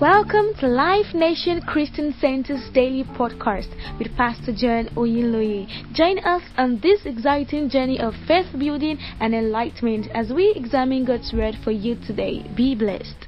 Welcome to Life Nation Christian Center's daily podcast with Pastor John Oyinloye. Join us on this exciting journey of faith building and enlightenment as we examine God's word for you today. Be blessed.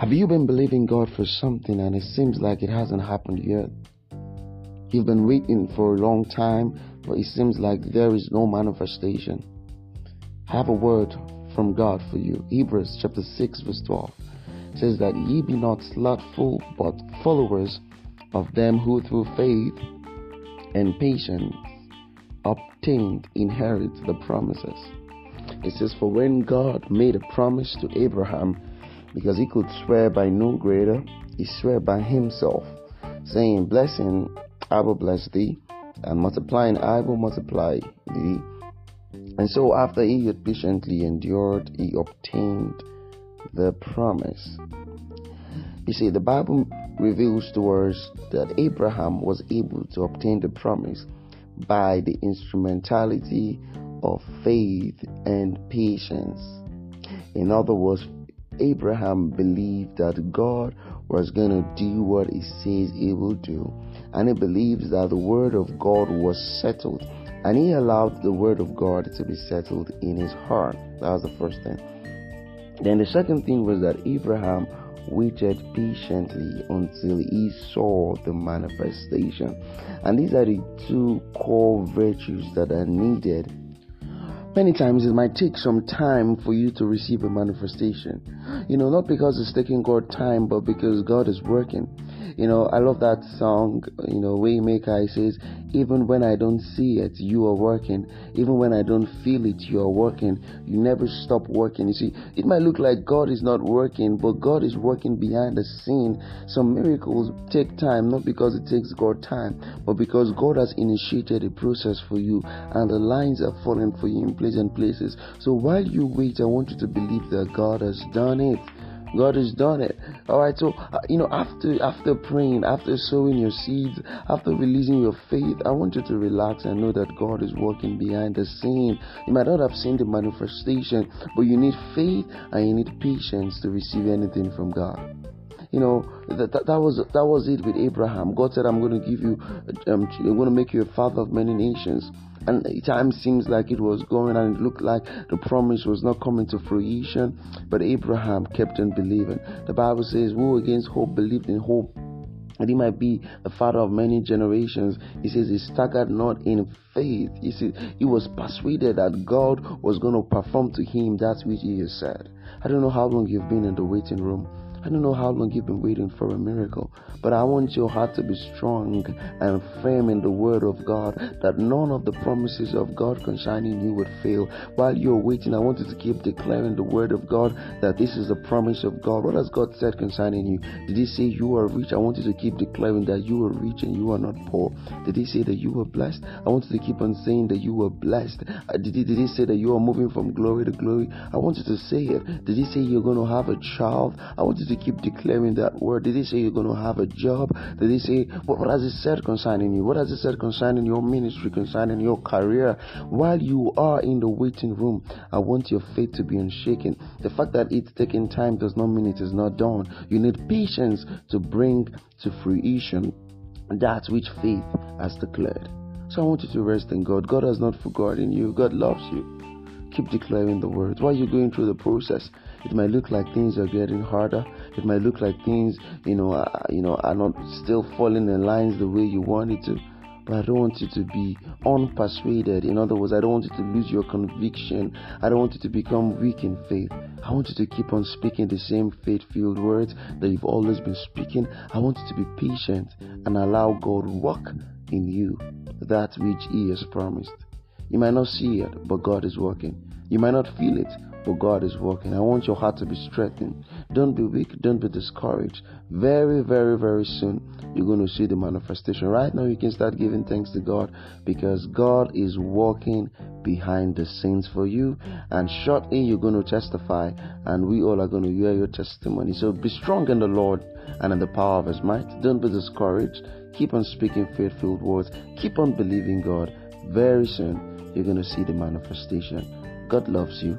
Have you been believing God for something and it seems like it hasn't happened yet? You've been waiting for a long time, but it seems like there is no manifestation. I have a word from God for you. Hebrews chapter 6, verse 12 says that ye be not slothful, but followers of them who through faith and patience obtained inherit the promises. It says, For when God made a promise to Abraham, because he could swear by no greater, he swore by himself, saying, Blessing, I will bless thee, and multiplying, I will multiply thee. And so, after he had patiently endured, he obtained the promise. You see, the Bible reveals to us that Abraham was able to obtain the promise by the instrumentality of faith and patience. In other words, Abraham believed that God was going to do what he says he will do. And he believes that the word of God was settled. And he allowed the word of God to be settled in his heart. That was the first thing. Then the second thing was that Abraham waited patiently until he saw the manifestation. And these are the two core virtues that are needed. Many times it might take some time for you to receive a manifestation. You know, not because it's taking God time, but because God is working. You know, I love that song, you know, Waymaker. He says, even when I don't see it, you are working. Even when I don't feel it, you are working. You never stop working. You see, it might look like God is not working, but God is working behind the scene. Some miracles take time, not because it takes God time, but because God has initiated a process for you and the lines are falling for you in pleasant places. So while you wait, I want you to believe that God has done it. God has done it. All right. So uh, you know, after after praying, after sowing your seeds, after releasing your faith, I want you to relax and know that God is working behind the scene. You might not have seen the manifestation, but you need faith and you need patience to receive anything from God you know that, that, that, was that was it with Abraham. God said, "I'm going to give you, um, I'm going to make you a father of many nations." And time seems like it was going and it looked like the promise was not coming to fruition. But Abraham kept on believing. The Bible says, Who against hope believed in hope that he might be the father of many generations. He says he staggered not in faith. He says he was persuaded that God was going to perform to him that which he has said. I don't know how long you've been in the waiting room. I don't know how long you've been waiting for a miracle, but I want your heart to be strong and firm in the word of God that none of the promises of God concerning you would fail. While you're waiting, I want you to keep declaring the word of God that this is the promise of God. What has God said concerning you? Did He say you are rich? I want you to keep declaring that you are rich and you are not poor. Did He say that you are blessed? I want you to keep on saying that you are blessed. Uh, did He, did he say that you are moving from glory to glory? I want you to say it. Did He say you're going to have a child? I want you to keep declaring that word? Did he say you're going to have a job? Did he say, what, what has he said concerning you? What has he said concerning your ministry, concerning your career? While you are in the waiting room, I want your faith to be unshaken. The fact that it's taking time does not mean it is not done. You need patience to bring to fruition that which faith has declared. So I want you to rest in God. God has not forgotten you. God loves you. Keep declaring the words. While you're going through the process, it might look like things are getting harder. It might look like things, you know, are, you know, are not still falling in lines the way you want it to. But I don't want you to be unpersuaded. In other words, I don't want you to lose your conviction. I don't want you to become weak in faith. I want you to keep on speaking the same faith filled words that you've always been speaking. I want you to be patient and allow God work in you that which He has promised. You might not see it, but God is working. You might not feel it, but God is working. I want your heart to be strengthened. Don't be weak. Don't be discouraged. Very, very, very soon, you're going to see the manifestation. Right now, you can start giving thanks to God because God is working behind the scenes for you. And shortly, you're going to testify, and we all are going to hear your testimony. So be strong in the Lord and in the power of His might. Don't be discouraged. Keep on speaking faith filled words. Keep on believing God. Very soon, you're going to see the manifestation. God loves you.